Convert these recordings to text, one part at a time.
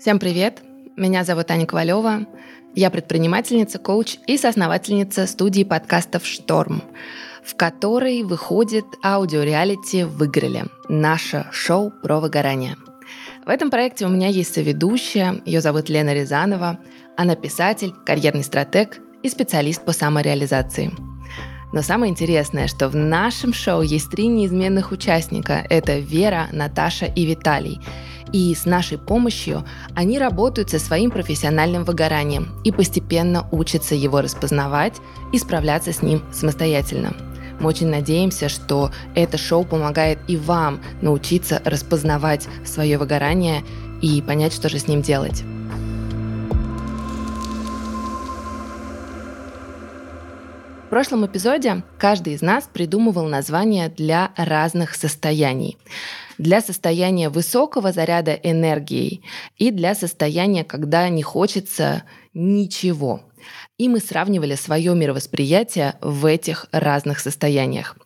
Всем привет! Меня зовут Аня Ковалева. Я предпринимательница, коуч и соосновательница студии подкастов «Шторм», в которой выходит аудиореалити «Выиграли» — наше шоу про выгорание. В этом проекте у меня есть соведущая, ее зовут Лена Рязанова. Она писатель, карьерный стратег и специалист по самореализации. Но самое интересное, что в нашем шоу есть три неизменных участника. Это Вера, Наташа и Виталий — и с нашей помощью они работают со своим профессиональным выгоранием и постепенно учатся его распознавать и справляться с ним самостоятельно. Мы очень надеемся, что это шоу помогает и вам научиться распознавать свое выгорание и понять, что же с ним делать. В прошлом эпизоде каждый из нас придумывал названия для разных состояний для состояния высокого заряда энергии и для состояния, когда не хочется ничего. И мы сравнивали свое мировосприятие в этих разных состояниях.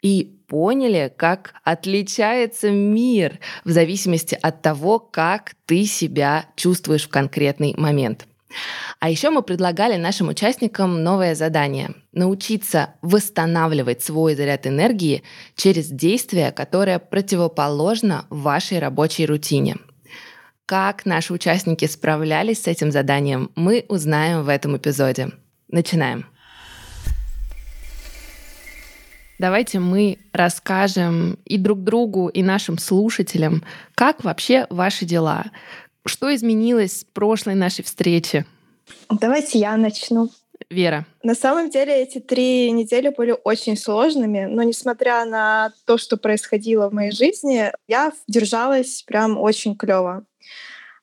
И поняли, как отличается мир в зависимости от того, как ты себя чувствуешь в конкретный момент. А еще мы предлагали нашим участникам новое задание – научиться восстанавливать свой заряд энергии через действие, которое противоположно вашей рабочей рутине. Как наши участники справлялись с этим заданием, мы узнаем в этом эпизоде. Начинаем. Давайте мы расскажем и друг другу, и нашим слушателям, как вообще ваши дела, что изменилось с прошлой нашей встречи? Давайте я начну. Вера. На самом деле эти три недели были очень сложными, но несмотря на то, что происходило в моей жизни, я держалась прям очень клево.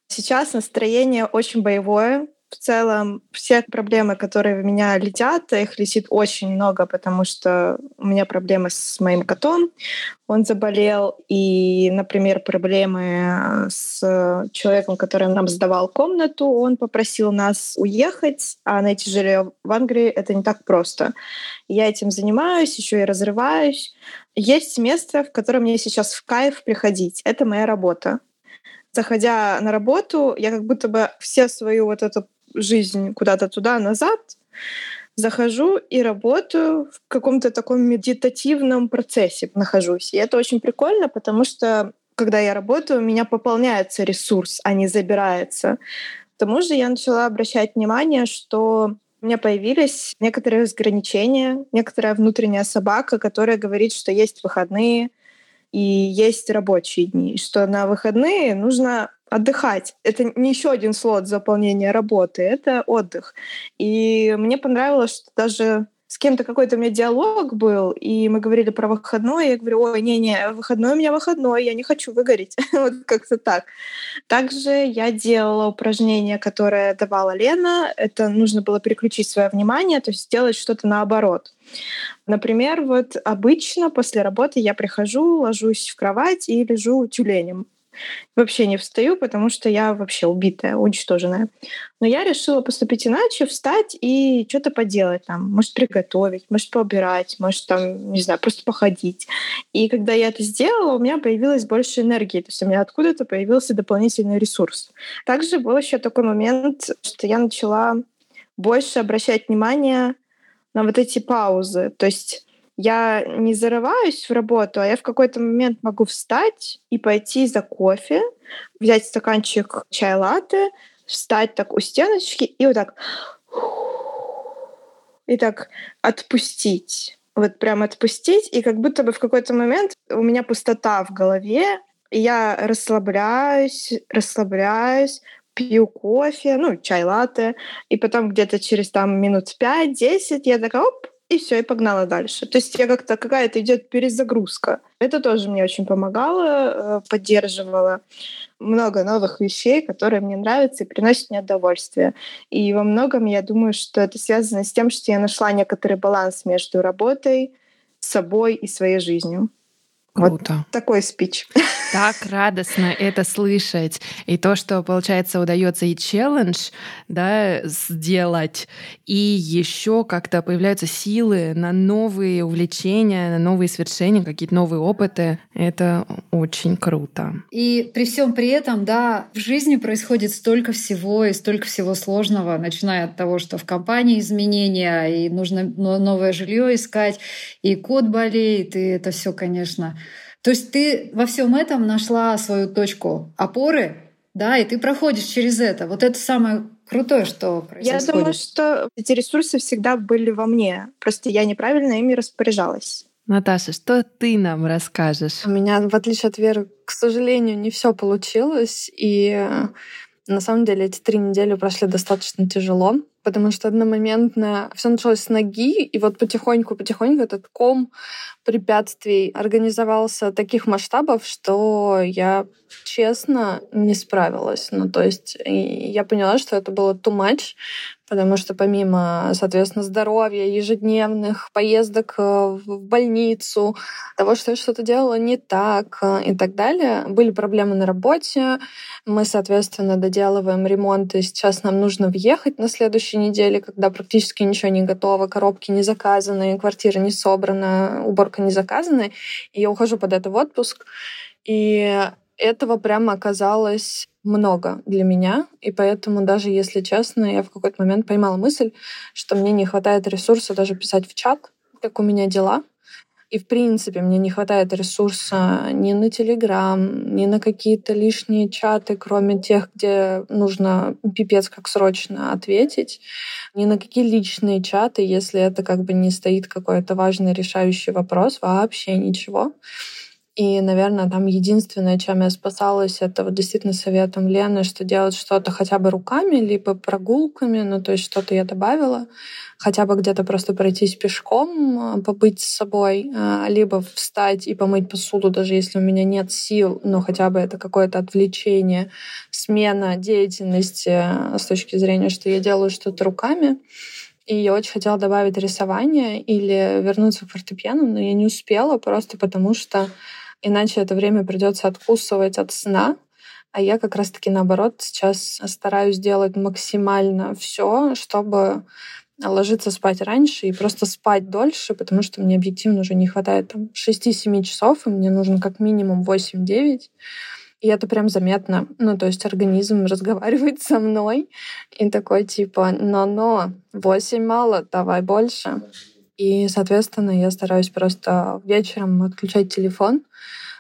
Сейчас настроение очень боевое, в целом все проблемы, которые в меня летят, их летит очень много, потому что у меня проблемы с моим котом. Он заболел, и, например, проблемы с человеком, который нам сдавал комнату, он попросил нас уехать, а найти жилье в Англии это не так просто. Я этим занимаюсь, еще и разрываюсь. Есть место, в которое мне сейчас в кайф приходить. Это моя работа заходя на работу, я как будто бы все свою вот эту жизнь куда-то туда-назад, захожу и работаю в каком-то таком медитативном процессе нахожусь. И это очень прикольно, потому что когда я работаю, у меня пополняется ресурс, а не забирается. К тому же я начала обращать внимание, что у меня появились некоторые разграничения, некоторая внутренняя собака, которая говорит, что есть выходные и есть рабочие дни, что на выходные нужно отдыхать. Это не еще один слот заполнения работы, это отдых. И мне понравилось, что даже с кем-то какой-то у меня диалог был, и мы говорили про выходной, я говорю, ой, не-не, выходной у меня выходной, я не хочу выгореть. вот как-то так. Также я делала упражнение, которое давала Лена. Это нужно было переключить свое внимание, то есть сделать что-то наоборот. Например, вот обычно после работы я прихожу, ложусь в кровать и лежу тюленем. Вообще не встаю, потому что я вообще убитая, уничтоженная. Но я решила поступить иначе, встать и что-то поделать там. Может, приготовить, может, поубирать, может, там, не знаю, просто походить. И когда я это сделала, у меня появилось больше энергии. То есть у меня откуда-то появился дополнительный ресурс. Также был еще такой момент, что я начала больше обращать внимание на вот эти паузы. То есть я не зарываюсь в работу, а я в какой-то момент могу встать и пойти за кофе, взять стаканчик чая латте, встать так у стеночки и вот так и так отпустить. Вот прям отпустить, и как будто бы в какой-то момент у меня пустота в голове, и я расслабляюсь, расслабляюсь, пью кофе, ну, чай латте, и потом где-то через там минут 5-10 я такая, оп, и все, и погнала дальше. То есть я как-то какая-то идет перезагрузка. Это тоже мне очень помогало, э, поддерживало много новых вещей, которые мне нравятся и приносят мне удовольствие. И во многом я думаю, что это связано с тем, что я нашла некоторый баланс между работой, собой и своей жизнью. Круто. Вот такой спич. Так радостно это слышать. И то, что, получается, удается и челлендж да, сделать, и еще как-то появляются силы на новые увлечения, на новые свершения, какие-то новые опыты. Это очень круто. И при всем при этом, да, в жизни происходит столько всего и столько всего сложного, начиная от того, что в компании изменения, и нужно новое жилье искать, и кот болеет, и это все, конечно, то есть ты во всем этом нашла свою точку опоры, да, и ты проходишь через это. Вот это самое крутое, что происходит. Я думаю, что эти ресурсы всегда были во мне. Просто я неправильно ими распоряжалась. Наташа, что ты нам расскажешь? У меня, в отличие от Веры, к сожалению, не все получилось. И на самом деле эти три недели прошли достаточно тяжело потому что одномоментно все началось с ноги, и вот потихоньку-потихоньку этот ком препятствий организовался таких масштабов, что я честно не справилась. Ну, то есть я поняла, что это было too much, потому что помимо, соответственно, здоровья, ежедневных поездок э, в больницу, того, что я что-то делала не так э, и так далее, были проблемы на работе. Мы, соответственно, доделываем ремонт, и сейчас нам нужно въехать на следующей неделе, когда практически ничего не готово, коробки не заказаны, квартира не собрана, уборка не заказана. И я ухожу под это в отпуск. И этого прямо оказалось много для меня, и поэтому даже если честно, я в какой-то момент поймала мысль, что мне не хватает ресурса даже писать в чат, как у меня дела, и, в принципе, мне не хватает ресурса ни на Телеграм, ни на какие-то лишние чаты, кроме тех, где нужно пипец как срочно ответить, ни на какие личные чаты, если это как бы не стоит какой-то важный решающий вопрос, вообще ничего. И, наверное, там единственное, чем я спасалась, это вот действительно советом Лены, что делать что-то хотя бы руками, либо прогулками, ну, то есть что-то я добавила, хотя бы где-то просто пройтись пешком, побыть с собой, а, либо встать и помыть посуду, даже если у меня нет сил, но хотя бы это какое-то отвлечение, смена деятельности а, с точки зрения, что я делаю что-то руками. И я очень хотела добавить рисование или вернуться к фортепиано, но я не успела просто потому, что иначе это время придется откусывать от сна. А я как раз-таки наоборот сейчас стараюсь делать максимально все, чтобы ложиться спать раньше и просто спать дольше, потому что мне объективно уже не хватает там 6-7 часов, и мне нужно как минимум 8-9. И это прям заметно. Ну, то есть организм разговаривает со мной и такой типа, но-но, 8 мало, давай больше. И, соответственно, я стараюсь просто вечером отключать телефон,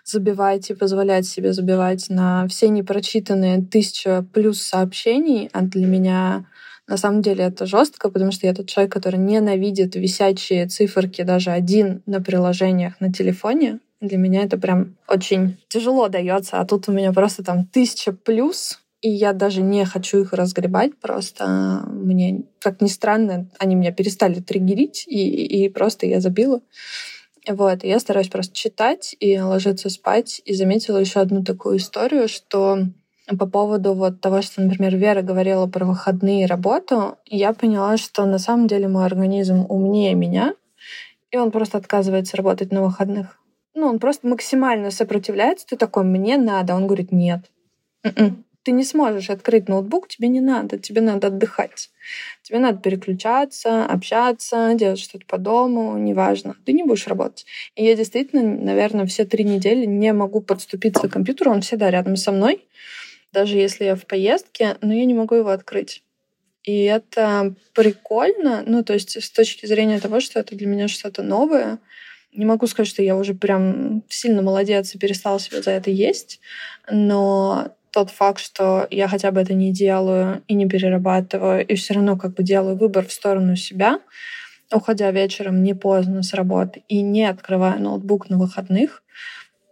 забивать и позволять себе забивать на все непрочитанные тысяча плюс сообщений, а для меня на самом деле это жестко, потому что я тот человек, который ненавидит висячие циферки даже один на приложениях на телефоне. Для меня это прям очень тяжело дается, а тут у меня просто там тысяча плюс, и я даже не хочу их разгребать, просто мне, как ни странно, они меня перестали триггерить, и, и просто я забила. Вот, и я стараюсь просто читать и ложиться спать. И заметила еще одну такую историю, что по поводу вот того, что, например, Вера говорила про выходные и работу, я поняла, что на самом деле мой организм умнее меня, и он просто отказывается работать на выходных. Ну, он просто максимально сопротивляется. Ты такой, мне надо. Он говорит, нет. М-м ты не сможешь открыть ноутбук, тебе не надо, тебе надо отдыхать. Тебе надо переключаться, общаться, делать что-то по дому, неважно. Ты не будешь работать. И я действительно, наверное, все три недели не могу подступиться к компьютеру, он всегда рядом со мной, даже если я в поездке, но я не могу его открыть. И это прикольно, ну, то есть с точки зрения того, что это для меня что-то новое, не могу сказать, что я уже прям сильно молодец и перестала себя за это есть, но тот факт, что я хотя бы это не делаю и не перерабатываю, и все равно как бы делаю выбор в сторону себя, уходя вечером не поздно с работы и не открывая ноутбук на выходных,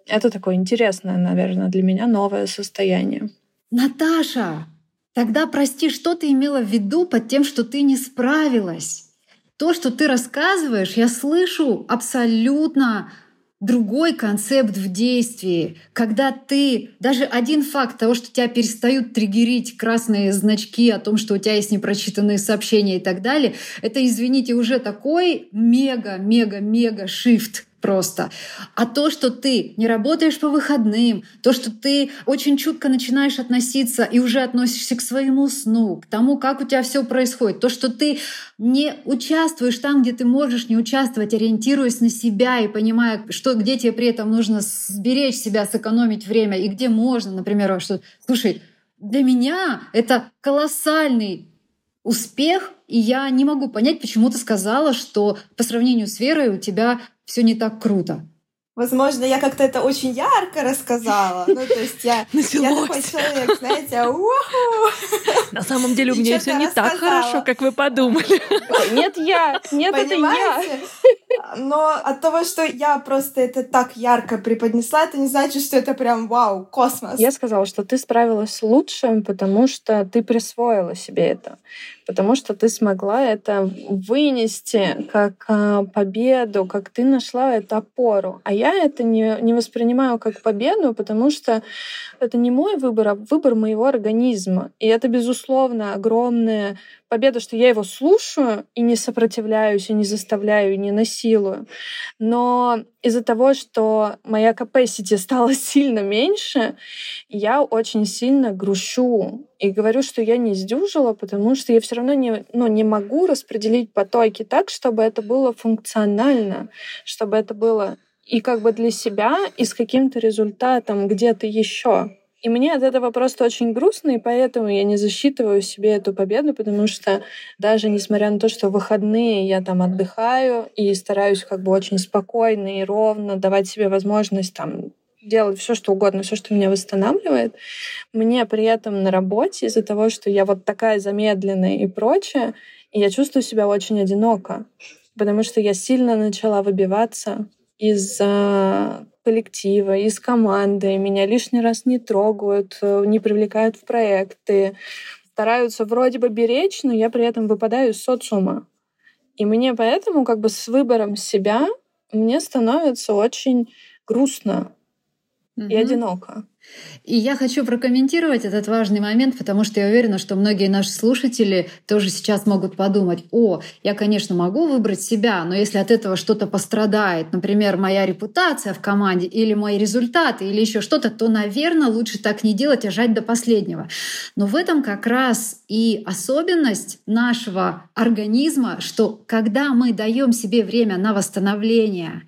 это такое интересное, наверное, для меня новое состояние. Наташа, тогда прости, что ты имела в виду под тем, что ты не справилась? То, что ты рассказываешь, я слышу абсолютно другой концепт в действии, когда ты даже один факт того, что тебя перестают триггерить красные значки о том, что у тебя есть непрочитанные сообщения и так далее, это, извините, уже такой мега-мега-мега шифт просто. А то, что ты не работаешь по выходным, то, что ты очень чутко начинаешь относиться и уже относишься к своему сну, к тому, как у тебя все происходит, то, что ты не участвуешь там, где ты можешь не участвовать, ориентируясь на себя и понимая, что, где тебе при этом нужно сберечь себя, сэкономить время и где можно, например, что, слушай, для меня это колоссальный успех, и я не могу понять, почему ты сказала, что по сравнению с Верой у тебя все не так круто. Возможно, я как-то это очень ярко рассказала. Ну, то есть я, я такой человек, знаете, уху! На самом деле у меня все не так хорошо, как вы подумали. Нет, я, нет, это я. Но от того, что я просто это так ярко преподнесла, это не значит, что это прям вау, космос. Я сказала, что ты справилась лучше, потому что ты присвоила себе это потому что ты смогла это вынести как а, победу, как ты нашла эту опору. А я это не, не воспринимаю как победу, потому что это не мой выбор, а выбор моего организма. И это, безусловно, огромная победа, что я его слушаю и не сопротивляюсь, и не заставляю, и не насилую. Но из-за того, что моя capacity стала сильно меньше, я очень сильно грущу и говорю, что я не сдюжила, потому что я все равно не, ну, не могу распределить потоки так, чтобы это было функционально, чтобы это было и как бы для себя, и с каким-то результатом где-то еще. И мне от этого просто очень грустно, и поэтому я не засчитываю себе эту победу, потому что даже несмотря на то, что выходные я там отдыхаю и стараюсь как бы очень спокойно и ровно давать себе возможность там делать все, что угодно, все, что меня восстанавливает, мне при этом на работе из-за того, что я вот такая замедленная и прочее, я чувствую себя очень одиноко, потому что я сильно начала выбиваться из коллектива, из команды, меня лишний раз не трогают, э, не привлекают в проекты, стараются вроде бы беречь, но я при этом выпадаю из социума. И мне поэтому как бы с выбором себя мне становится очень грустно угу. и одиноко. И я хочу прокомментировать этот важный момент, потому что я уверена, что многие наши слушатели тоже сейчас могут подумать, о, я, конечно, могу выбрать себя, но если от этого что-то пострадает, например, моя репутация в команде или мои результаты или еще что-то, то, наверное, лучше так не делать, а жать до последнего. Но в этом как раз и особенность нашего организма, что когда мы даем себе время на восстановление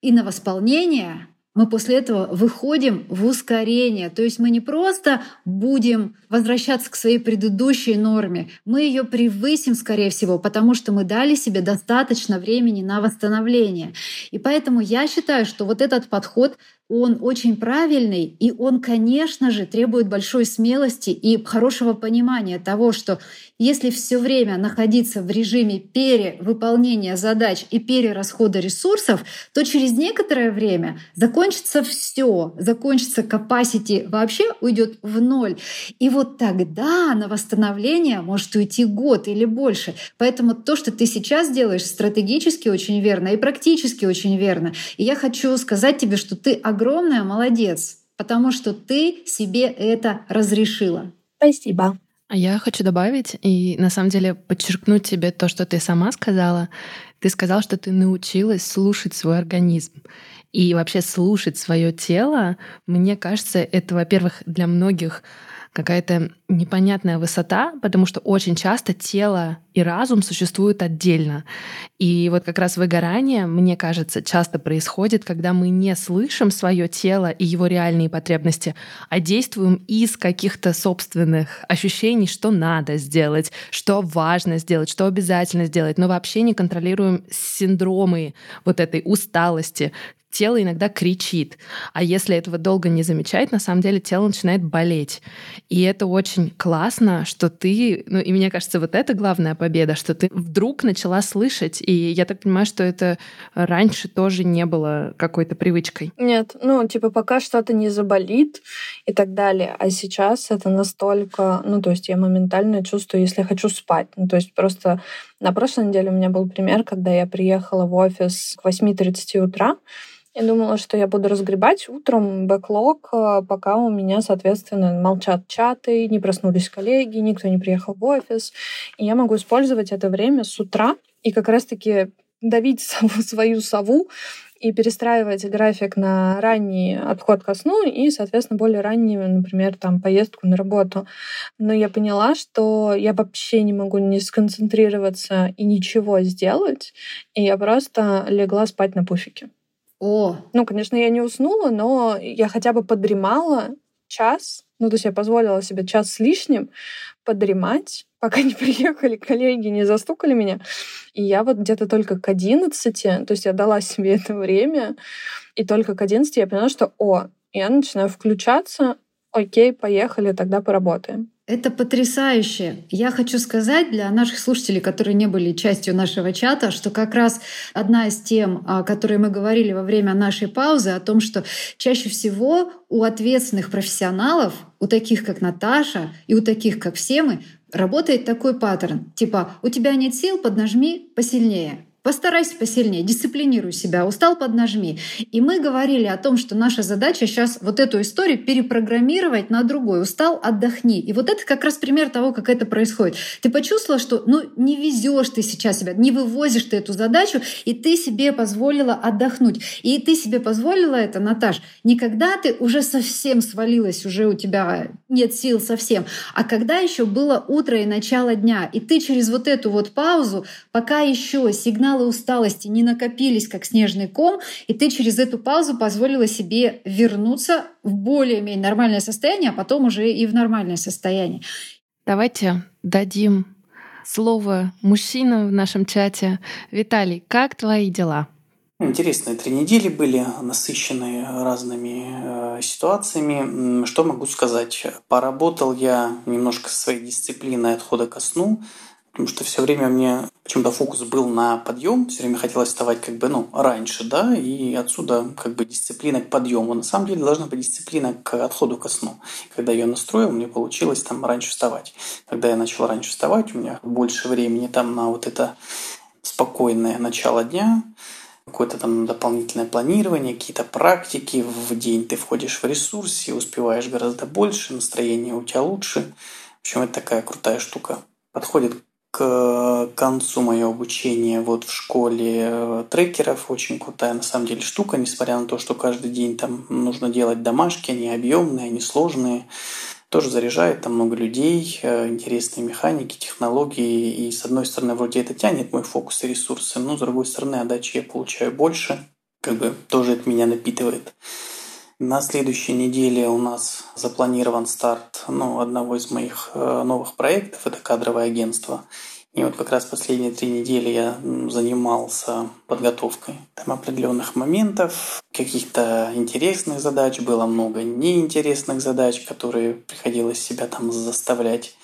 и на восполнение, мы после этого выходим в ускорение. То есть мы не просто будем возвращаться к своей предыдущей норме, мы ее превысим, скорее всего, потому что мы дали себе достаточно времени на восстановление. И поэтому я считаю, что вот этот подход он очень правильный, и он, конечно же, требует большой смелости и хорошего понимания того, что если все время находиться в режиме перевыполнения задач и перерасхода ресурсов, то через некоторое время закончится все, закончится capacity, вообще уйдет в ноль. И вот тогда на восстановление может уйти год или больше. Поэтому то, что ты сейчас делаешь, стратегически очень верно и практически очень верно. И я хочу сказать тебе, что ты огромная молодец, потому что ты себе это разрешила. Спасибо. А я хочу добавить и на самом деле подчеркнуть тебе то, что ты сама сказала. Ты сказал, что ты научилась слушать свой организм. И вообще слушать свое тело, мне кажется, это, во-первых, для многих какая-то непонятная высота, потому что очень часто тело и разум существуют отдельно. И вот как раз выгорание, мне кажется, часто происходит, когда мы не слышим свое тело и его реальные потребности, а действуем из каких-то собственных ощущений, что надо сделать, что важно сделать, что обязательно сделать, но вообще не контролируем синдромы вот этой усталости, тело иногда кричит. А если этого долго не замечать, на самом деле тело начинает болеть. И это очень классно, что ты, ну и мне кажется, вот это главная победа, что ты вдруг начала слышать. И я так понимаю, что это раньше тоже не было какой-то привычкой. Нет, ну типа пока что-то не заболит и так далее. А сейчас это настолько, ну то есть я моментально чувствую, если хочу спать. Ну то есть просто на прошлой неделе у меня был пример, когда я приехала в офис к 8.30 утра, я думала, что я буду разгребать утром бэклог, э, пока у меня, соответственно, молчат чаты, не проснулись коллеги, никто не приехал в офис. И я могу использовать это время с утра и как раз-таки давить сову, свою сову и перестраивать график на ранний отход ко сну и, соответственно, более раннюю, например, там, поездку на работу. Но я поняла, что я вообще не могу не сконцентрироваться и ничего сделать, и я просто легла спать на пуфике. О! Ну, конечно, я не уснула, но я хотя бы подремала час, ну, то есть я позволила себе час с лишним подремать, пока не приехали коллеги, не застукали меня. И я вот где-то только к 11, то есть я дала себе это время, и только к 11 я поняла, что, о, я начинаю включаться, окей, поехали, тогда поработаем. Это потрясающе. Я хочу сказать для наших слушателей, которые не были частью нашего чата, что как раз одна из тем, о которой мы говорили во время нашей паузы, о том, что чаще всего у ответственных профессионалов, у таких как Наташа и у таких как все мы, работает такой паттерн. Типа, у тебя нет сил, поднажми посильнее. Постарайся посильнее, дисциплинируй себя, устал поднажми. И мы говорили о том, что наша задача сейчас вот эту историю перепрограммировать на другой. Устал, отдохни. И вот это как раз пример того, как это происходит. Ты почувствовала, что ну не везешь ты сейчас себя, не вывозишь ты эту задачу, и ты себе позволила отдохнуть. И ты себе позволила это, Наташ, не когда ты уже совсем свалилась, уже у тебя нет сил совсем, а когда еще было утро и начало дня, и ты через вот эту вот паузу, пока еще сигнал сигналы усталости не накопились, как снежный ком, и ты через эту паузу позволила себе вернуться в более-менее нормальное состояние, а потом уже и в нормальное состояние. Давайте дадим слово мужчинам в нашем чате. Виталий, как твои дела? Интересные три недели были, насыщенные разными э, ситуациями. Что могу сказать? Поработал я немножко со своей дисциплиной отхода ко сну. Потому что все время мне почему-то фокус был на подъем, все время хотелось вставать как бы, ну, раньше, да, и отсюда как бы дисциплина к подъему. На самом деле должна быть дисциплина к отходу ко сну. Когда я ее настроил, мне получилось там раньше вставать. Когда я начал раньше вставать, у меня больше времени там на вот это спокойное начало дня, какое-то там дополнительное планирование, какие-то практики. В день ты входишь в ресурсе, успеваешь гораздо больше, настроение у тебя лучше. В общем, это такая крутая штука. Подходит к концу моего обучения вот в школе э, трекеров. Очень крутая на самом деле штука, несмотря на то, что каждый день там нужно делать домашки, они объемные, они сложные. Тоже заряжает там много людей, э, интересные механики, технологии. И с одной стороны, вроде это тянет мой фокус и ресурсы, но с другой стороны, отдачи я получаю больше. Как бы тоже это меня напитывает. На следующей неделе у нас запланирован старт ну, одного из моих э, новых проектов. Это кадровое агентство. И вот как раз последние три недели я занимался подготовкой там определенных моментов, каких-то интересных задач, было много неинтересных задач, которые приходилось себя там заставлять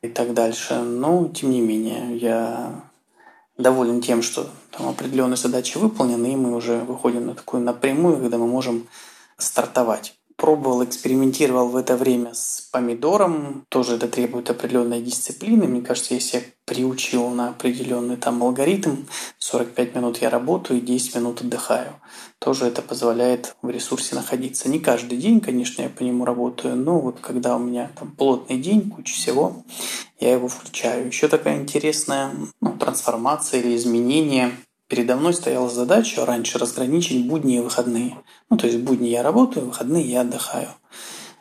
и так дальше. Но, тем не менее, я доволен тем, что там определенные задачи выполнены, и мы уже выходим на такую напрямую, когда мы можем стартовать. Пробовал, экспериментировал в это время с помидором. Тоже это требует определенной дисциплины. Мне кажется, если я приучил на определенный там алгоритм, 45 минут я работаю и 10 минут отдыхаю. Тоже это позволяет в ресурсе находиться. Не каждый день, конечно, я по нему работаю, но вот когда у меня там плотный день, куча всего, я его включаю. Еще такая интересная ну, трансформация или изменение – Передо мной стояла задача раньше разграничить будни и выходные. Ну, то есть будни я работаю, выходные я отдыхаю.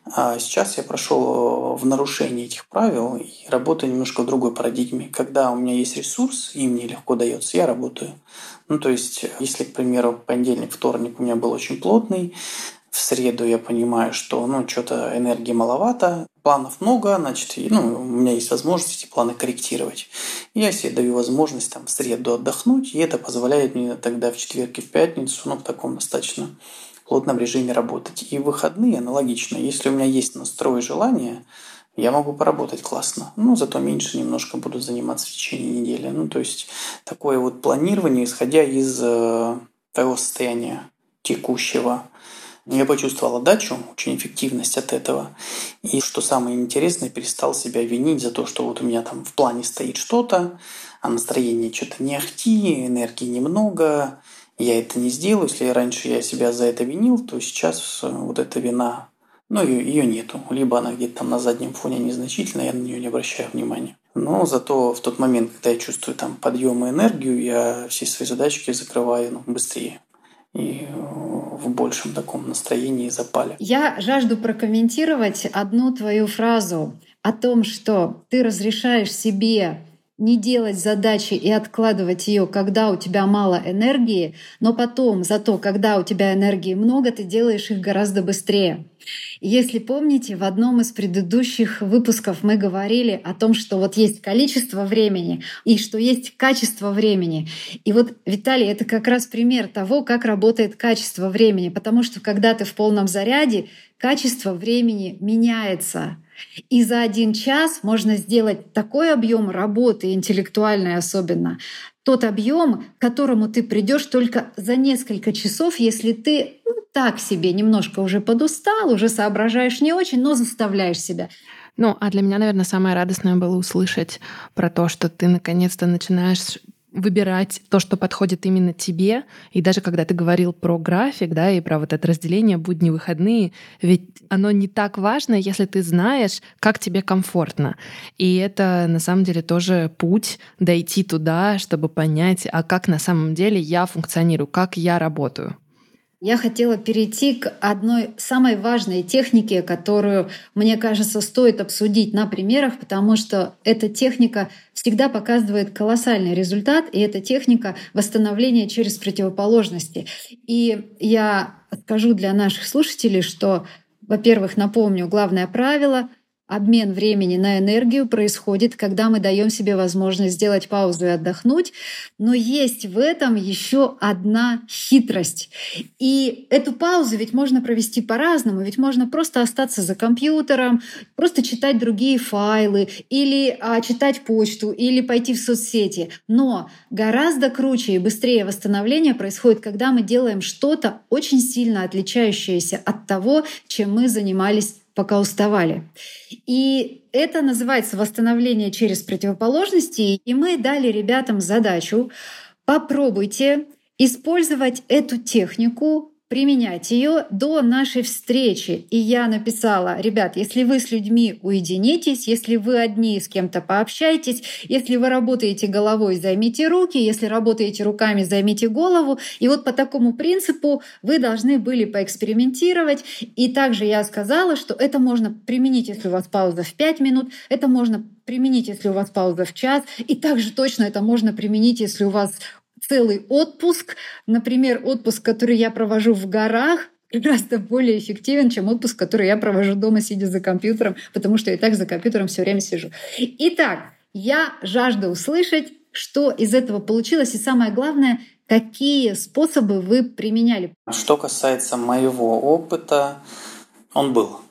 А сейчас я прошел в нарушение этих правил и работаю немножко в другой парадигме. Когда у меня есть ресурс, и мне легко дается, я работаю. Ну, то есть, если, к примеру, понедельник, вторник у меня был очень плотный, в среду я понимаю, что ну, что-то энергии маловато, планов много, значит, ну, у меня есть возможность эти планы корректировать. Я себе даю возможность там в среду отдохнуть, и это позволяет мне тогда в четверг и в пятницу, ну, в таком достаточно плотном режиме работать. И выходные аналогично. Если у меня есть настрой и желание, я могу поработать классно. Ну, зато меньше немножко буду заниматься в течение недели. Ну, то есть такое вот планирование, исходя из э, твоего состояния текущего. Я почувствовал отдачу, очень эффективность от этого. И что самое интересное, перестал себя винить за то, что вот у меня там в плане стоит что-то, а настроение что-то не ахти, энергии немного, я это не сделаю. Если раньше я себя за это винил, то сейчас вот эта вина, ну, ее, ее нету. Либо она где-то там на заднем фоне незначительная, я на нее не обращаю внимания. Но зато в тот момент, когда я чувствую там подъем и энергию, я все свои задачки закрываю ну, быстрее. И в большем таком настроении и запале. Я жажду прокомментировать одну твою фразу о том, что ты разрешаешь себе не делать задачи и откладывать ее, когда у тебя мало энергии, но потом, зато когда у тебя энергии много, ты делаешь их гораздо быстрее. Если помните, в одном из предыдущих выпусков мы говорили о том, что вот есть количество времени и что есть качество времени. И вот, Виталий, это как раз пример того, как работает качество времени, потому что когда ты в полном заряде, качество времени меняется. И за один час можно сделать такой объем работы, интеллектуальной особенно, тот объем, к которому ты придешь только за несколько часов, если ты ну, так себе немножко уже подустал, уже соображаешь не очень, но заставляешь себя. Ну, а для меня, наверное, самое радостное было услышать про то, что ты наконец-то начинаешь выбирать то, что подходит именно тебе. И даже когда ты говорил про график, да, и про вот это разделение будни выходные, ведь оно не так важно, если ты знаешь, как тебе комфортно. И это на самом деле тоже путь дойти туда, чтобы понять, а как на самом деле я функционирую, как я работаю. Я хотела перейти к одной самой важной технике, которую, мне кажется, стоит обсудить на примерах, потому что эта техника всегда показывает колоссальный результат, и это техника восстановления через противоположности. И я скажу для наших слушателей, что, во-первых, напомню главное правило — Обмен времени на энергию происходит, когда мы даем себе возможность сделать паузу и отдохнуть. Но есть в этом еще одна хитрость. И эту паузу ведь можно провести по-разному. Ведь можно просто остаться за компьютером, просто читать другие файлы, или а, читать почту, или пойти в соцсети. Но гораздо круче и быстрее восстановление происходит, когда мы делаем что-то очень сильно отличающееся от того, чем мы занимались пока уставали. И это называется восстановление через противоположности. И мы дали ребятам задачу попробуйте использовать эту технику применять ее до нашей встречи. И я написала, ребят, если вы с людьми уединитесь, если вы одни с кем-то пообщаетесь, если вы работаете головой, займите руки, если работаете руками, займите голову. И вот по такому принципу вы должны были поэкспериментировать. И также я сказала, что это можно применить, если у вас пауза в 5 минут, это можно применить, если у вас пауза в час, и также точно это можно применить, если у вас целый отпуск. Например, отпуск, который я провожу в горах, гораздо более эффективен, чем отпуск, который я провожу дома, сидя за компьютером, потому что я и так за компьютером все время сижу. Итак, я жажду услышать, что из этого получилось, и самое главное, какие способы вы применяли. Что касается моего опыта, он был.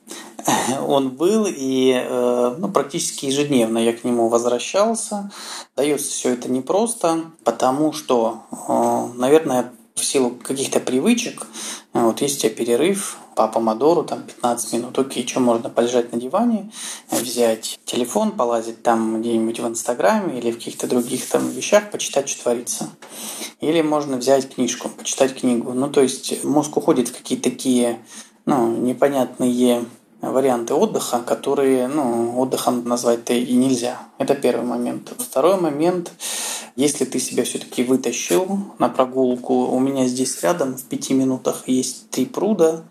он был, и э, ну, практически ежедневно я к нему возвращался. Дается все это непросто, потому что, э, наверное, в силу каких-то привычек, э, вот есть у тебя перерыв по помодору, там 15 минут, окей, что можно полежать на диване, взять телефон, полазить там где-нибудь в Инстаграме или в каких-то других там вещах, почитать, что творится. Или можно взять книжку, почитать книгу. Ну, то есть мозг уходит в какие-то такие ну, непонятные варианты отдыха, которые ну, отдыхом назвать-то и нельзя. Это первый момент. Второй момент, если ты себя все-таки вытащил на прогулку, у меня здесь рядом в пяти минутах есть три пруда,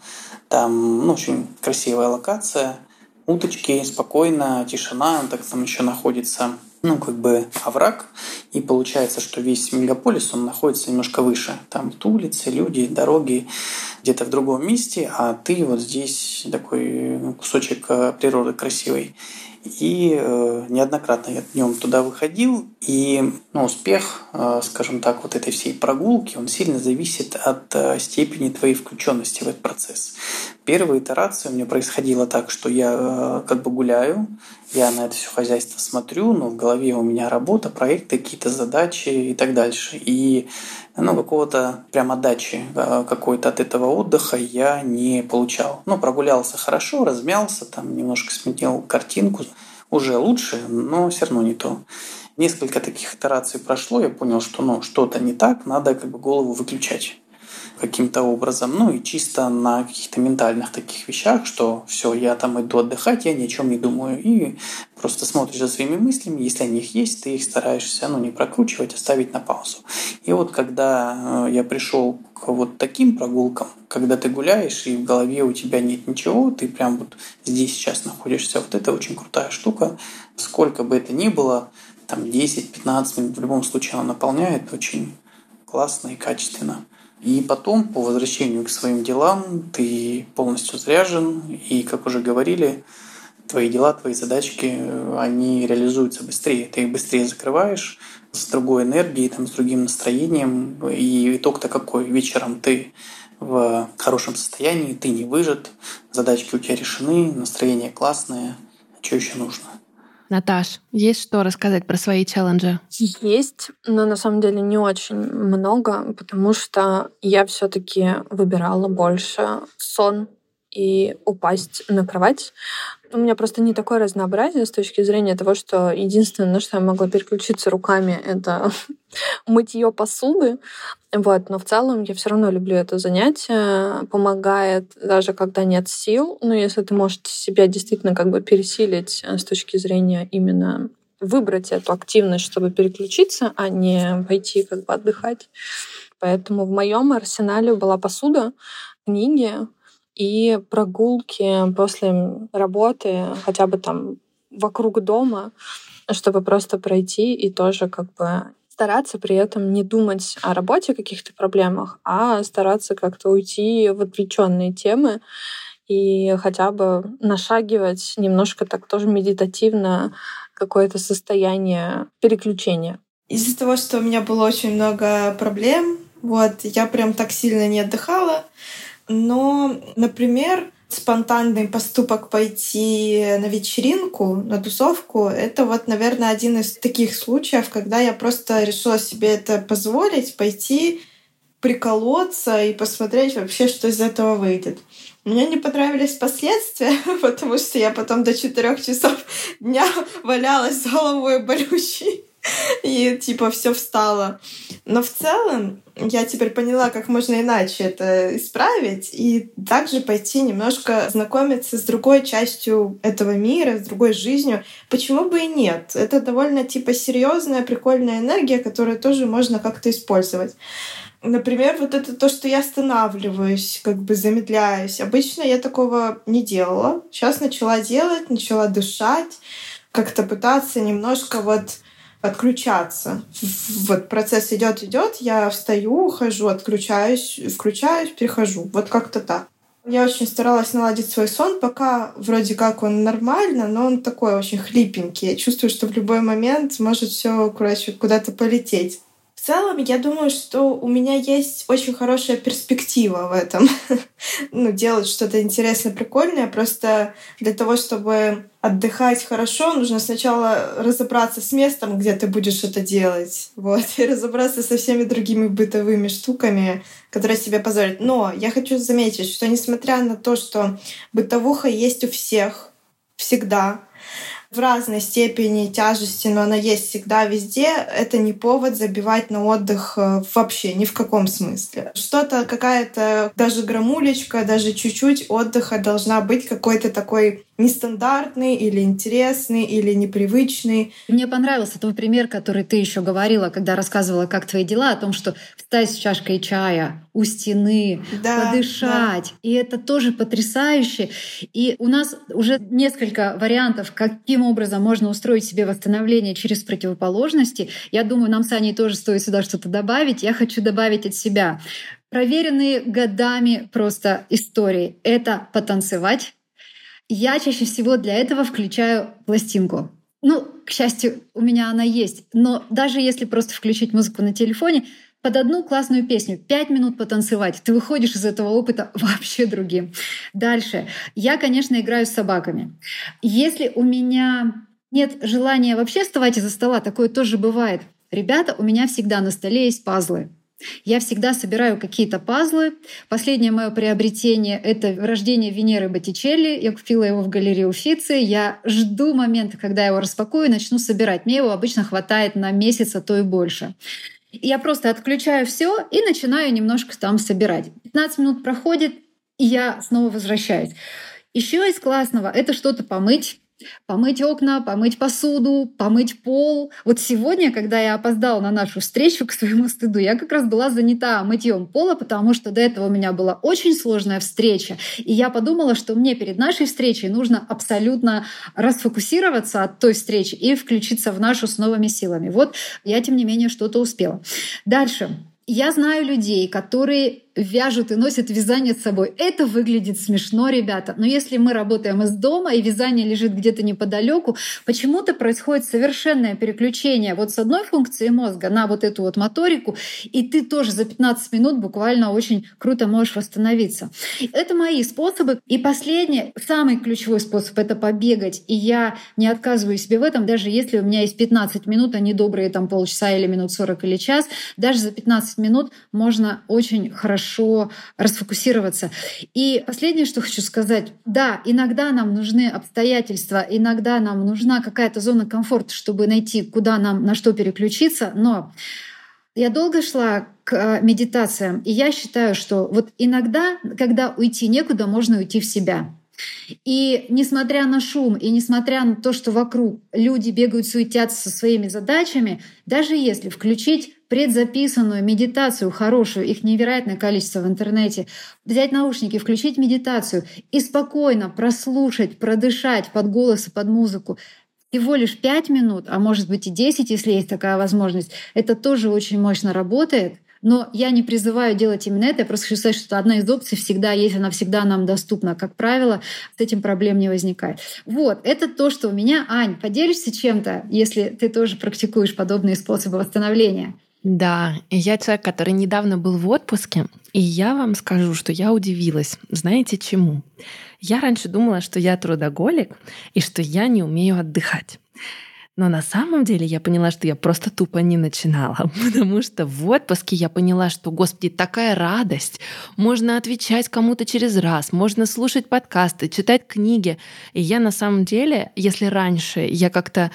там ну, очень красивая локация, уточки, спокойно, тишина, так там еще находится ну, как бы овраг, и получается, что весь мегаполис, он находится немножко выше. Там улицы, люди, дороги где-то в другом месте, а ты вот здесь такой ну, кусочек э, природы красивый. И э, неоднократно я днем туда выходил, и ну, успех, э, скажем так, вот этой всей прогулки, он сильно зависит от э, степени твоей включенности в этот процесс. Первая итерация у меня происходила так, что я э, как бы гуляю, я на это все хозяйство смотрю, но в голове у меня работа, проекты, какие-то задачи и так дальше. И ну, какого-то прям отдачи э, какой-то от этого отдыха я не получал. Ну, прогулялся хорошо, размялся, там немножко сменил картинку, уже лучше, но все равно не то. Несколько таких итераций прошло, я понял, что ну, что-то не так, надо как бы голову выключать. Каким-то образом, ну и чисто на каких-то ментальных таких вещах, что все, я там иду отдыхать, я ни о чем не думаю, и просто смотришь за своими мыслями, если они их есть, ты их стараешься, ну, не прокручивать, оставить на паузу. И вот когда э, я пришел к вот таким прогулкам, когда ты гуляешь, и в голове у тебя нет ничего, ты прям вот здесь сейчас находишься, вот это очень крутая штука, сколько бы это ни было, там 10-15 минут, в любом случае она наполняет очень классно и качественно. И потом, по возвращению к своим делам, ты полностью заряжен, и, как уже говорили, твои дела, твои задачки, они реализуются быстрее. Ты их быстрее закрываешь, с другой энергией, там, с другим настроением. И итог-то какой? Вечером ты в хорошем состоянии, ты не выжат, задачки у тебя решены, настроение классное. Что еще нужно? Наташ, есть что рассказать про свои челленджи? Есть, но на самом деле не очень много, потому что я все-таки выбирала больше сон и упасть на кровать. У меня просто не такое разнообразие с точки зрения того, что единственное, на что я могла переключиться руками, это мытье посуды. Вот, но в целом я все равно люблю это занятие. Помогает даже когда нет сил. Но если ты можешь себя действительно как бы пересилить э, с точки зрения именно выбрать эту активность, чтобы переключиться, а не пойти как бы отдыхать. Поэтому в моем арсенале была посуда, книги, и прогулки после работы, хотя бы там вокруг дома, чтобы просто пройти и тоже как бы стараться при этом не думать о работе, каких-то проблемах, а стараться как-то уйти в отвлеченные темы и хотя бы нашагивать немножко так тоже медитативно какое-то состояние переключения. Из-за того, что у меня было очень много проблем, вот, я прям так сильно не отдыхала, но, например, спонтанный поступок пойти на вечеринку, на тусовку, это вот, наверное, один из таких случаев, когда я просто решила себе это позволить, пойти приколоться и посмотреть вообще, что из этого выйдет. Мне не понравились последствия, потому что я потом до четырех часов дня валялась с головой болючей. И типа все встало. Но в целом я теперь поняла, как можно иначе это исправить, и также пойти немножко знакомиться с другой частью этого мира, с другой жизнью. Почему бы и нет? Это довольно типа серьезная, прикольная энергия, которую тоже можно как-то использовать. Например, вот это то, что я останавливаюсь, как бы замедляюсь. Обычно я такого не делала. Сейчас начала делать, начала дышать, как-то пытаться немножко вот отключаться. Вот процесс идет, идет, я встаю, ухожу, отключаюсь, включаюсь, перехожу. Вот как-то так. Я очень старалась наладить свой сон, пока вроде как он нормально, но он такой очень хлипенький. Я чувствую, что в любой момент может все, куда-то полететь. В целом, я думаю, что у меня есть очень хорошая перспектива в этом. ну, делать что-то интересное, прикольное. Просто для того, чтобы отдыхать хорошо, нужно сначала разобраться с местом, где ты будешь это делать. Вот. И разобраться со всеми другими бытовыми штуками, которые себе позволят. Но я хочу заметить, что несмотря на то, что бытовуха есть у всех, всегда, в разной степени тяжести, но она есть всегда везде, это не повод забивать на отдых э, вообще, ни в каком смысле. Что-то, какая-то даже грамулечка, даже чуть-чуть отдыха должна быть какой-то такой нестандартный или интересный или непривычный. Мне понравился твой пример, который ты еще говорила, когда рассказывала, как твои дела, о том, что встать с чашкой чая у стены, да, подышать. Да. И это тоже потрясающе. И у нас уже несколько вариантов, каким образом можно устроить себе восстановление через противоположности. Я думаю, нам с Аней тоже стоит сюда что-то добавить. Я хочу добавить от себя. Проверенные годами просто истории — это потанцевать, я чаще всего для этого включаю пластинку. Ну, к счастью, у меня она есть. Но даже если просто включить музыку на телефоне, под одну классную песню, пять минут потанцевать, ты выходишь из этого опыта вообще другим. Дальше. Я, конечно, играю с собаками. Если у меня нет желания вообще вставать из-за стола, такое тоже бывает. Ребята, у меня всегда на столе есть пазлы. Я всегда собираю какие-то пазлы. Последнее мое приобретение — это рождение Венеры Боттичелли. Я купила его в галерее Уфицы. Я жду момента, когда я его распакую и начну собирать. Мне его обычно хватает на месяц, а то и больше. Я просто отключаю все и начинаю немножко там собирать. 15 минут проходит, и я снова возвращаюсь. Еще из классного это что-то помыть, помыть окна, помыть посуду, помыть пол. Вот сегодня, когда я опоздала на нашу встречу к своему стыду, я как раз была занята мытьем пола, потому что до этого у меня была очень сложная встреча. И я подумала, что мне перед нашей встречей нужно абсолютно расфокусироваться от той встречи и включиться в нашу с новыми силами. Вот я, тем не менее, что-то успела. Дальше. Я знаю людей, которые вяжут и носят вязание с собой. Это выглядит смешно, ребята. Но если мы работаем из дома, и вязание лежит где-то неподалеку, почему-то происходит совершенное переключение вот с одной функции мозга на вот эту вот моторику, и ты тоже за 15 минут буквально очень круто можешь восстановиться. Это мои способы. И последний, самый ключевой способ — это побегать. И я не отказываю себе в этом, даже если у меня есть 15 минут, а не добрые там полчаса или минут 40 или час, даже за 15 минут можно очень хорошо хорошо расфокусироваться. И последнее, что хочу сказать. Да, иногда нам нужны обстоятельства, иногда нам нужна какая-то зона комфорта, чтобы найти, куда нам, на что переключиться, но я долго шла к э, медитациям, и я считаю, что вот иногда, когда уйти некуда, можно уйти в себя. И несмотря на шум, и несмотря на то, что вокруг люди бегают, суетятся со своими задачами, даже если включить предзаписанную медитацию хорошую, их невероятное количество в интернете, взять наушники, включить медитацию и спокойно прослушать, продышать под голос и под музыку, всего лишь 5 минут, а может быть и 10, если есть такая возможность, это тоже очень мощно работает — но я не призываю делать именно это, я просто хочу сказать, что одна из опций всегда есть, она всегда нам доступна. Как правило, с этим проблем не возникает. Вот, это то, что у меня. Ань, поделишься чем-то, если ты тоже практикуешь подобные способы восстановления? Да, я человек, который недавно был в отпуске, и я вам скажу, что я удивилась. Знаете чему? Я раньше думала, что я трудоголик и что я не умею отдыхать. Но на самом деле я поняла, что я просто тупо не начинала, потому что в отпуске я поняла, что, господи, такая радость. Можно отвечать кому-то через раз, можно слушать подкасты, читать книги. И я на самом деле, если раньше я как-то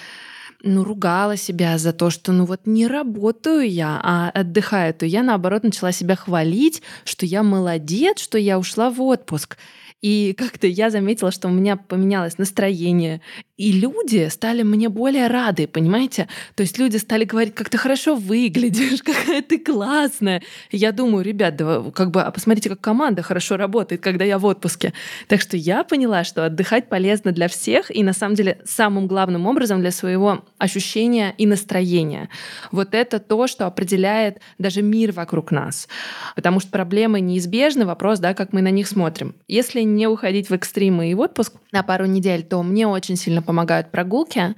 ну, ругала себя за то, что ну вот не работаю я, а отдыхаю, то я наоборот начала себя хвалить, что я молодец, что я ушла в отпуск. И как-то я заметила, что у меня поменялось настроение, и люди стали мне более рады, понимаете? То есть люди стали говорить, как ты хорошо выглядишь, какая ты классная. Я думаю, ребят, да, как бы, а посмотрите, как команда хорошо работает, когда я в отпуске. Так что я поняла, что отдыхать полезно для всех, и на самом деле самым главным образом для своего ощущения и настроения. Вот это то, что определяет даже мир вокруг нас. Потому что проблемы неизбежны, вопрос, да, как мы на них смотрим. Если не уходить в экстримы и в отпуск на пару недель, то мне очень сильно помогают прогулки.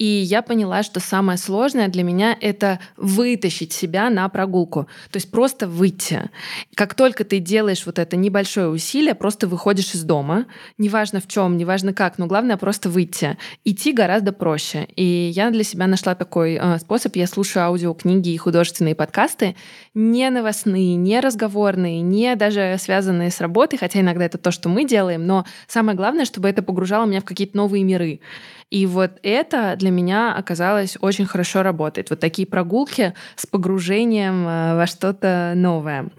И я поняла, что самое сложное для меня — это вытащить себя на прогулку. То есть просто выйти. Как только ты делаешь вот это небольшое усилие, просто выходишь из дома, неважно в чем, неважно как, но главное просто выйти. Идти гораздо проще. И я для себя нашла такой э, способ. Я слушаю аудиокниги и художественные подкасты, не новостные, не разговорные, не даже связанные с работой, хотя иногда это то, что мы делаем, но самое главное, чтобы это погружало меня в какие-то новые миры. И вот это для меня оказалось очень хорошо работает. Вот такие прогулки с погружением э, во что-то новое.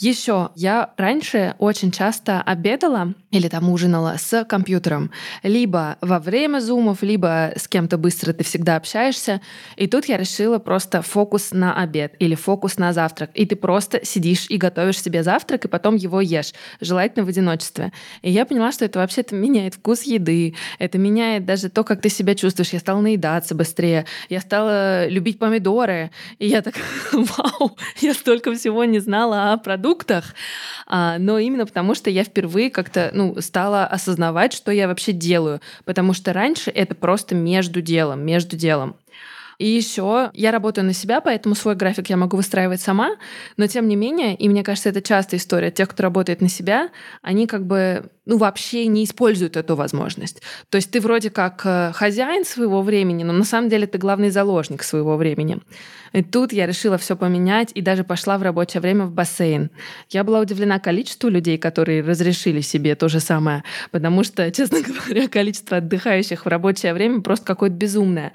Еще я раньше очень часто обедала или там ужинала с компьютером. Либо во время зумов, либо с кем-то быстро ты всегда общаешься. И тут я решила просто фокус на обед или фокус на завтрак. И ты просто сидишь и готовишь себе завтрак, и потом его ешь, желательно в одиночестве. И я поняла, что это вообще-то меняет вкус еды, это меняет даже то, как ты себя чувствуешь. Я стала наедаться быстрее, я стала любить помидоры. И я так, вау, я столько всего не знала о продуктах, продуктах, а, но именно потому, что я впервые как-то ну, стала осознавать, что я вообще делаю, потому что раньше это просто между делом, между делом. И еще я работаю на себя, поэтому свой график я могу выстраивать сама, но тем не менее, и мне кажется, это частая история тех, кто работает на себя, они как бы ну, вообще не используют эту возможность. То есть ты вроде как э, хозяин своего времени, но на самом деле ты главный заложник своего времени. И тут я решила все поменять и даже пошла в рабочее время в бассейн. Я была удивлена количеству людей, которые разрешили себе то же самое, потому что, честно говоря, количество отдыхающих в рабочее время просто какое-то безумное.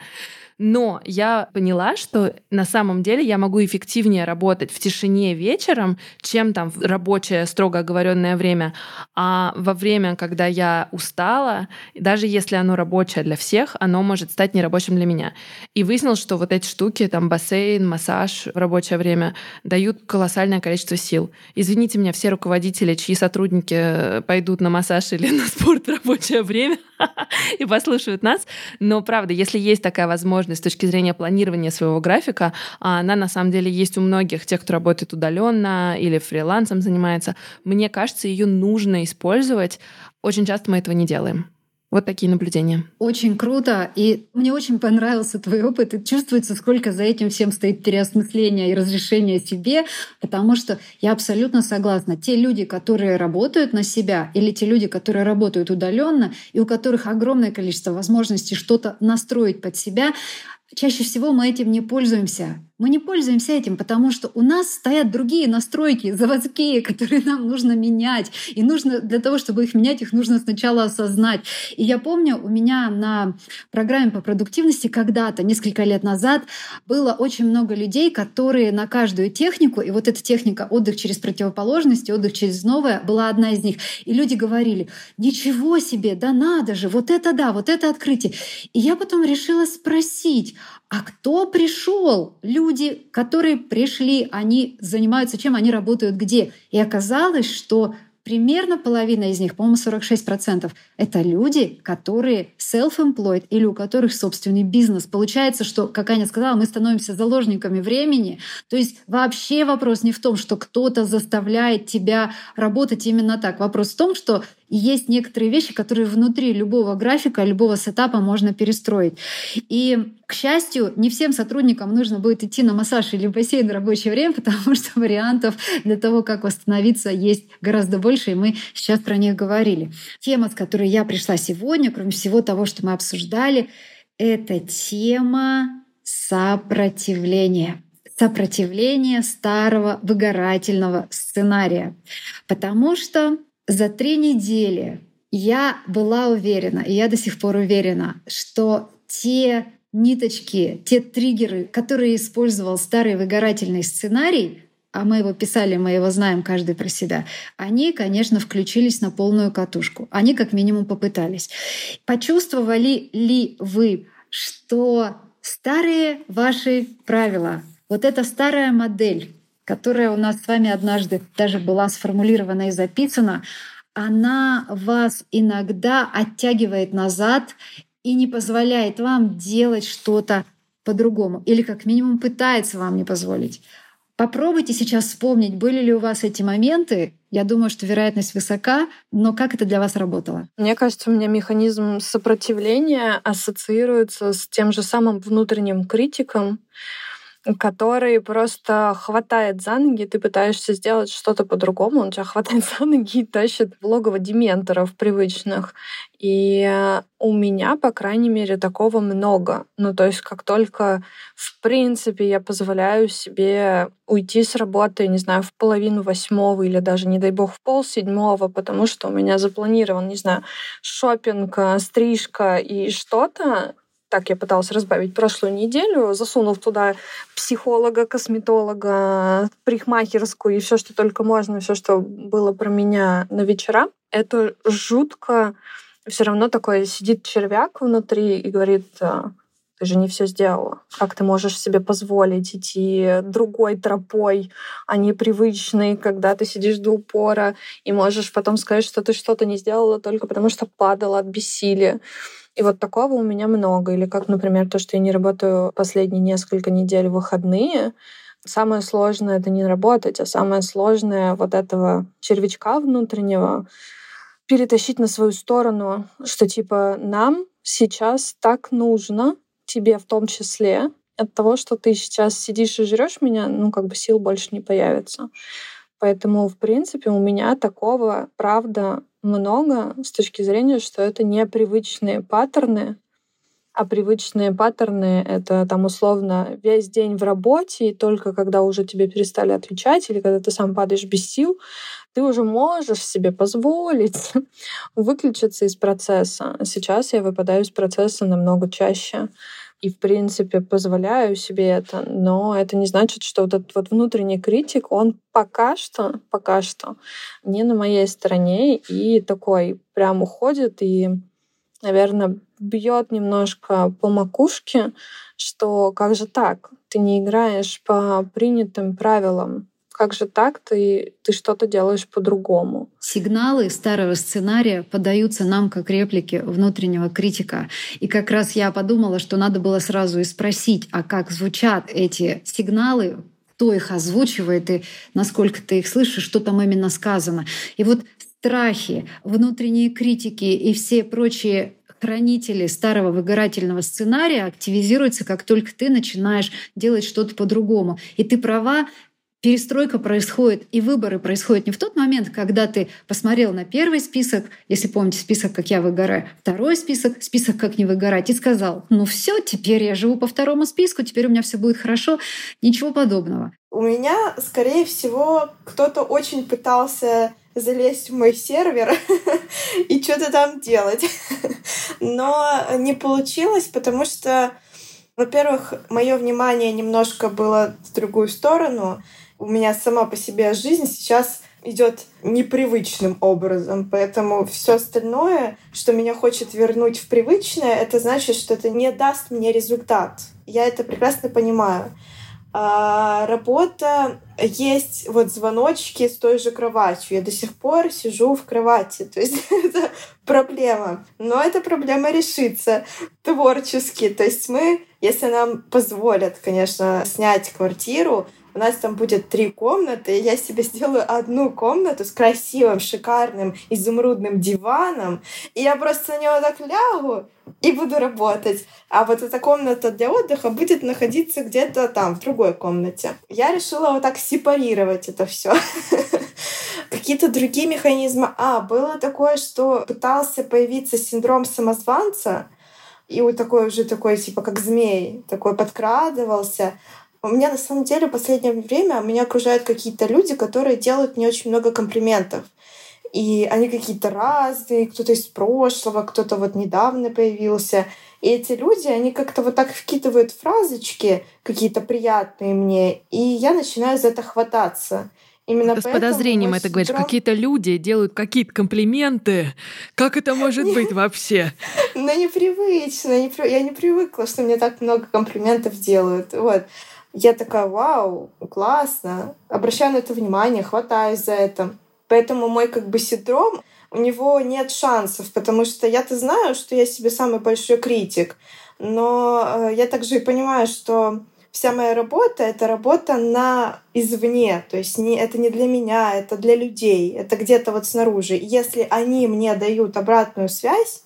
Но я поняла, что на самом деле я могу эффективнее работать в тишине вечером, чем там в рабочее строго оговоренное время. А во время, когда я устала, даже если оно рабочее для всех, оно может стать нерабочим для меня. И выяснилось, что вот эти штуки, там бассейн, массаж в рабочее время, дают колоссальное количество сил. Извините меня, все руководители, чьи сотрудники пойдут на массаж или на спорт в рабочее время и послушают нас, но правда, если есть такая возможность с точки зрения планирования своего графика, а она на самом деле есть у многих, тех, кто работает удаленно или фрилансом занимается, мне кажется, ее нужно использовать. Очень часто мы этого не делаем. Вот такие наблюдения. Очень круто. И мне очень понравился твой опыт. И чувствуется, сколько за этим всем стоит переосмысление и разрешение себе, потому что я абсолютно согласна. Те люди, которые работают на себя, или те люди, которые работают удаленно, и у которых огромное количество возможностей что-то настроить под себя, чаще всего мы этим не пользуемся. Мы не пользуемся этим, потому что у нас стоят другие настройки заводские, которые нам нужно менять. И нужно для того, чтобы их менять, их нужно сначала осознать. И я помню, у меня на программе по продуктивности когда-то, несколько лет назад, было очень много людей, которые на каждую технику, и вот эта техника отдых через противоположность, отдых через новое, была одна из них. И люди говорили, ничего себе, да надо же, вот это да, вот это открытие. И я потом решила спросить, а кто пришел? Люди, которые пришли, они занимаются чем, они работают где? И оказалось, что примерно половина из них, по-моему, 46%, это люди, которые self-employed или у которых собственный бизнес. Получается, что, как Аня сказала, мы становимся заложниками времени. То есть вообще вопрос не в том, что кто-то заставляет тебя работать именно так. Вопрос в том, что есть некоторые вещи, которые внутри любого графика, любого сетапа можно перестроить. И, к счастью, не всем сотрудникам нужно будет идти на массаж или бассейн в рабочее время, потому что вариантов для того, как восстановиться, есть гораздо больше, и мы сейчас про них говорили. Тема, с которой я пришла сегодня, кроме всего того, что мы обсуждали, это тема сопротивления сопротивление старого выгорательного сценария. Потому что за три недели я была уверена, и я до сих пор уверена, что те ниточки, те триггеры, которые использовал старый выгорательный сценарий, а мы его писали, мы его знаем каждый про себя, они, конечно, включились на полную катушку. Они как минимум попытались. Почувствовали ли вы, что старые ваши правила, вот эта старая модель, которая у нас с вами однажды даже была сформулирована и записана, она вас иногда оттягивает назад и не позволяет вам делать что-то по-другому. Или как минимум пытается вам не позволить. Попробуйте сейчас вспомнить, были ли у вас эти моменты. Я думаю, что вероятность высока, но как это для вас работало? Мне кажется, у меня механизм сопротивления ассоциируется с тем же самым внутренним критиком, который просто хватает за ноги, ты пытаешься сделать что-то по-другому, он тебя хватает за ноги и тащит в логово дементоров привычных. И у меня, по крайней мере, такого много. Ну, то есть как только, в принципе, я позволяю себе уйти с работы, не знаю, в половину восьмого или даже, не дай бог, в пол седьмого, потому что у меня запланирован, не знаю, шопинг, стрижка и что-то, так я пыталась разбавить прошлую неделю, засунув туда психолога, косметолога, парикмахерскую и все, что только можно, все, что было про меня на вечера. Это жутко все равно такой сидит червяк внутри и говорит, «А, ты же не все сделала. Как ты можешь себе позволить идти другой тропой, а не привычной, когда ты сидишь до упора и можешь потом сказать, что ты что-то не сделала только потому, что падала от бессилия. И вот такого у меня много. Или как, например, то, что я не работаю последние несколько недель в выходные. Самое сложное — это не работать, а самое сложное — вот этого червячка внутреннего перетащить на свою сторону, что типа нам сейчас так нужно, тебе в том числе, от того, что ты сейчас сидишь и жрешь меня, ну, как бы сил больше не появится. Поэтому, в принципе, у меня такого, правда, много с точки зрения, что это не привычные паттерны, а привычные паттерны — это там условно весь день в работе, и только когда уже тебе перестали отвечать, или когда ты сам падаешь без сил, ты уже можешь себе позволить выключиться из процесса. Сейчас я выпадаю из процесса намного чаще, и, в принципе, позволяю себе это, но это не значит, что вот этот вот внутренний критик, он пока что, пока что не на моей стороне и такой прям уходит и, наверное, бьет немножко по макушке, что как же так? Ты не играешь по принятым правилам как же так ты, ты что-то делаешь по-другому? Сигналы старого сценария подаются нам как реплики внутреннего критика. И как раз я подумала, что надо было сразу и спросить, а как звучат эти сигналы, кто их озвучивает и насколько ты их слышишь, что там именно сказано. И вот страхи, внутренние критики и все прочие хранители старого выгорательного сценария активизируются, как только ты начинаешь делать что-то по-другому. И ты права, перестройка происходит и выборы происходят не в тот момент, когда ты посмотрел на первый список, если помните список «Как я выгораю», второй список, список «Как не выгорать», и сказал, ну все, теперь я живу по второму списку, теперь у меня все будет хорошо. Ничего подобного. У меня, скорее всего, кто-то очень пытался залезть в мой сервер и что-то там делать. Но не получилось, потому что, во-первых, мое внимание немножко было в другую сторону у меня сама по себе жизнь сейчас идет непривычным образом, поэтому все остальное, что меня хочет вернуть в привычное, это значит, что это не даст мне результат. Я это прекрасно понимаю. А работа есть вот звоночки с той же кроватью. Я до сих пор сижу в кровати. То есть это проблема. Но эта проблема решится творчески. То есть мы, если нам позволят, конечно, снять квартиру, у нас там будет три комнаты, я себе сделаю одну комнату с красивым, шикарным, изумрудным диваном, и я просто на него так лягу и буду работать. А вот эта комната для отдыха будет находиться где-то там, в другой комнате. Я решила вот так сепарировать это все. Какие-то другие механизмы. А, было такое, что пытался появиться синдром самозванца, и вот такой уже такой, типа, как змей, такой подкрадывался. У меня на самом деле в последнее время меня окружают какие-то люди, которые делают мне очень много комплиментов. И они какие-то разные, кто-то из прошлого, кто-то вот недавно появился. И эти люди, они как-то вот так вкидывают фразочки какие-то приятные мне, и я начинаю за это хвататься. Именно С подозрением это говоришь. Синдром... Какие-то люди делают какие-то комплименты. Как это может быть вообще? Ну, непривычно. Я не привыкла, что мне так много комплиментов делают. Вот. Я такая, вау, классно, обращаю на это внимание, хватаюсь за это. Поэтому мой как бы синдром, у него нет шансов, потому что я-то знаю, что я себе самый большой критик, но э, я также и понимаю, что вся моя работа — это работа на извне, то есть не, это не для меня, это для людей, это где-то вот снаружи. И если они мне дают обратную связь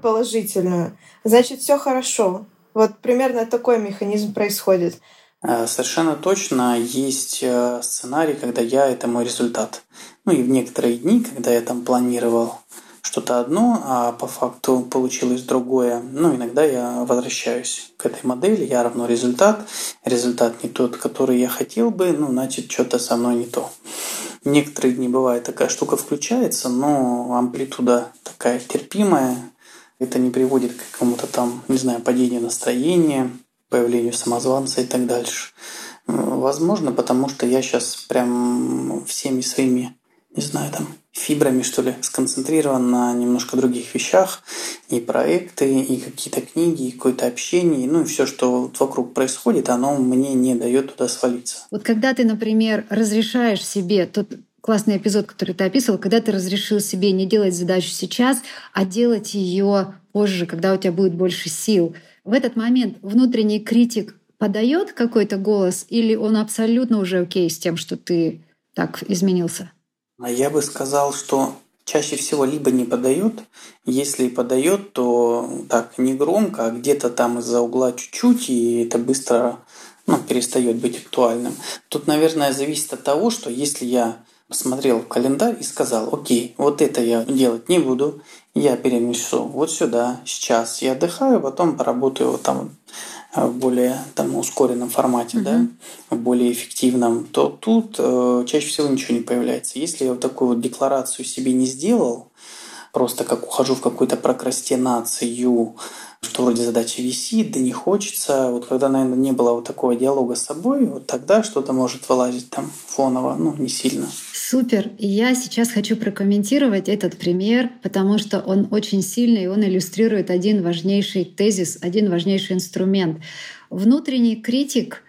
положительную, значит, все хорошо. Вот примерно такой механизм происходит. Э, совершенно точно есть э, сценарий, когда я – это мой результат. Ну и в некоторые дни, когда я там планировал что-то одно, а по факту получилось другое. Ну, иногда я возвращаюсь к этой модели, я равно результат. Результат не тот, который я хотел бы, ну, значит, что-то со мной не то. Некоторые дни бывает такая штука включается, но амплитуда такая терпимая. Это не приводит к какому-то там, не знаю, падению настроения, появлению самозванца и так дальше. Возможно, потому что я сейчас прям всеми своими, не знаю, там, фибрами, что ли, сконцентрирован на немножко других вещах. И проекты, и какие-то книги, и какое-то общение. Ну и все, что вокруг происходит, оно мне не дает туда свалиться. Вот когда ты, например, разрешаешь себе тот классный эпизод, который ты описывал, когда ты разрешил себе не делать задачу сейчас, а делать ее позже, когда у тебя будет больше сил — в этот момент внутренний критик подает какой-то голос или он абсолютно уже окей с тем, что ты так изменился? А я бы сказал, что чаще всего либо не подает, если и подает, то так не громко, а где-то там из-за угла чуть-чуть, и это быстро ну, перестает быть актуальным. Тут, наверное, зависит от того, что если я посмотрел в календарь и сказал, окей, вот это я делать не буду, я перенесу вот сюда, сейчас я отдыхаю, потом поработаю вот там в более там, ускоренном формате, mm-hmm. да, в более эффективном, то тут э, чаще всего ничего не появляется. Если я вот такую вот декларацию себе не сделал, просто как ухожу в какую-то прокрастинацию, что вроде задача висит, да не хочется. Вот когда, наверное, не было вот такого диалога с собой, вот тогда что-то может вылазить там фоново, ну, не сильно. Супер. И я сейчас хочу прокомментировать этот пример, потому что он очень сильный, и он иллюстрирует один важнейший тезис, один важнейший инструмент. Внутренний критик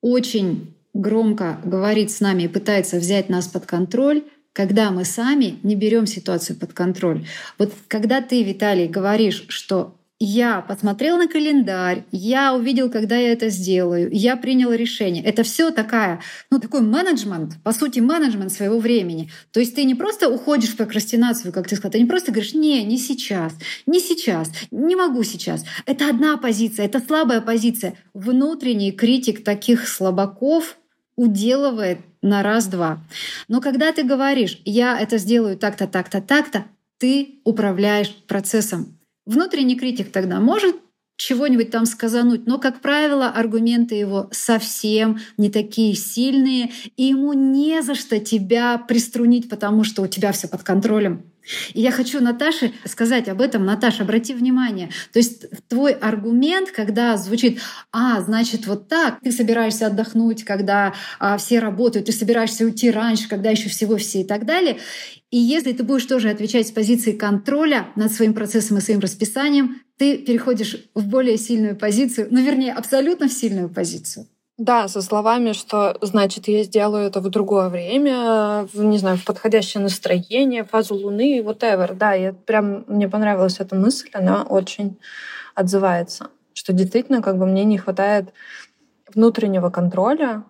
очень громко говорит с нами и пытается взять нас под контроль, когда мы сами не берем ситуацию под контроль. Вот когда ты, Виталий, говоришь, что я посмотрел на календарь, я увидел, когда я это сделаю, я принял решение. Это все такая, ну, такой менеджмент, по сути, менеджмент своего времени. То есть ты не просто уходишь в прокрастинацию, как ты сказал, ты не просто говоришь, не, не сейчас, не сейчас, не могу сейчас. Это одна позиция, это слабая позиция. Внутренний критик таких слабаков уделывает на раз-два. Но когда ты говоришь, я это сделаю так-то, так-то, так-то, ты управляешь процессом. Внутренний критик тогда может чего-нибудь там сказануть, но, как правило, аргументы его совсем не такие сильные, и ему не за что тебя приструнить, потому что у тебя все под контролем. И я хочу Наташе сказать об этом. Наташа, обрати внимание. То есть твой аргумент, когда звучит, а, значит, вот так, ты собираешься отдохнуть, когда а, все работают, ты собираешься уйти раньше, когда еще всего все и так далее. И если ты будешь тоже отвечать с позиции контроля над своим процессом и своим расписанием, ты переходишь в более сильную позицию, ну, вернее, абсолютно в сильную позицию. Да, со словами, что значит я сделаю это в другое время, в, не знаю, в подходящее настроение, фазу Луны, whatever. Да, я прям мне понравилась эта мысль, она очень отзывается, что действительно как бы мне не хватает внутреннего контроля,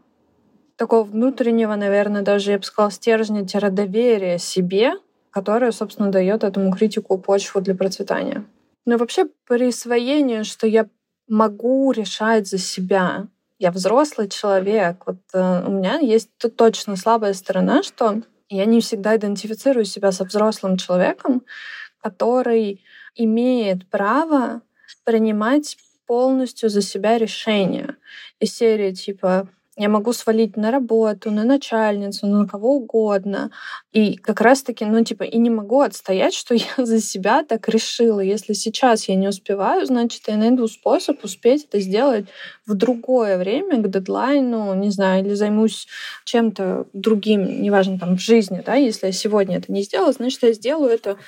такого внутреннего, наверное, даже я бы сказала, стержня-доверия себе, которое, собственно, дает этому критику почву для процветания. Но вообще присвоение, что я могу решать за себя, я взрослый человек. Вот э, у меня есть тут точно слабая сторона, что я не всегда идентифицирую себя со взрослым человеком, который имеет право принимать полностью за себя решения. Из серии типа я могу свалить на работу, на начальницу, на кого угодно. И как раз-таки, ну, типа, и не могу отстоять, что я за себя так решила. Если сейчас я не успеваю, значит, я найду способ успеть это сделать в другое время, к дедлайну, не знаю, или займусь чем-то другим, неважно, там, в жизни, да, если я сегодня это не сделала, значит, я сделаю это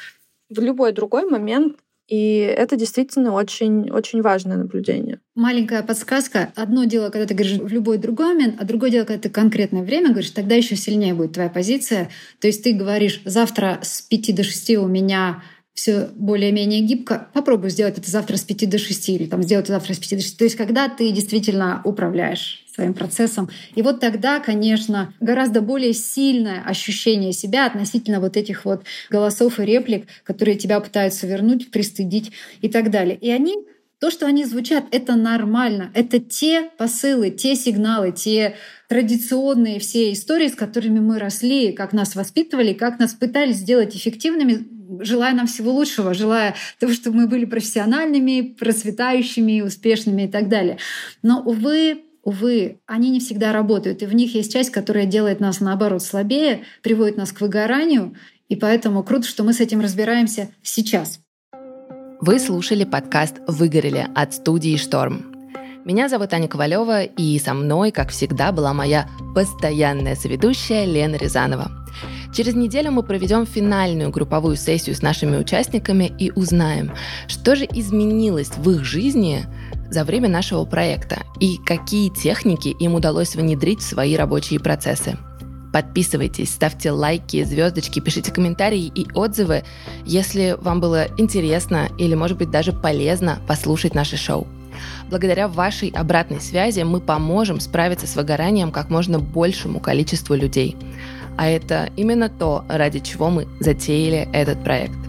в любой другой момент, и это действительно очень, очень важное наблюдение. Маленькая подсказка. Одно дело, когда ты говоришь в любой другой момент, а другое дело, когда ты конкретное время говоришь, тогда еще сильнее будет твоя позиция. То есть ты говоришь, завтра с 5 до 6 у меня все более-менее гибко, попробуй сделать это завтра с 5 до 6 или там сделать это завтра с 5 до 6. То есть когда ты действительно управляешь своим процессом. И вот тогда, конечно, гораздо более сильное ощущение себя относительно вот этих вот голосов и реплик, которые тебя пытаются вернуть, пристыдить и так далее. И они то, что они звучат, это нормально. Это те посылы, те сигналы, те традиционные все истории, с которыми мы росли, как нас воспитывали, как нас пытались сделать эффективными, желая нам всего лучшего, желая того, чтобы мы были профессиональными, процветающими, успешными и так далее. Но, увы, увы, они не всегда работают. И в них есть часть, которая делает нас, наоборот, слабее, приводит нас к выгоранию. И поэтому круто, что мы с этим разбираемся сейчас. Вы слушали подкаст «Выгорели» от студии «Шторм». Меня зовут Аня Ковалева, и со мной, как всегда, была моя постоянная соведущая Лена Рязанова. Через неделю мы проведем финальную групповую сессию с нашими участниками и узнаем, что же изменилось в их жизни за время нашего проекта и какие техники им удалось внедрить в свои рабочие процессы. Подписывайтесь, ставьте лайки, звездочки, пишите комментарии и отзывы, если вам было интересно или, может быть, даже полезно послушать наше шоу. Благодаря вашей обратной связи мы поможем справиться с выгоранием как можно большему количеству людей. А это именно то, ради чего мы затеяли этот проект.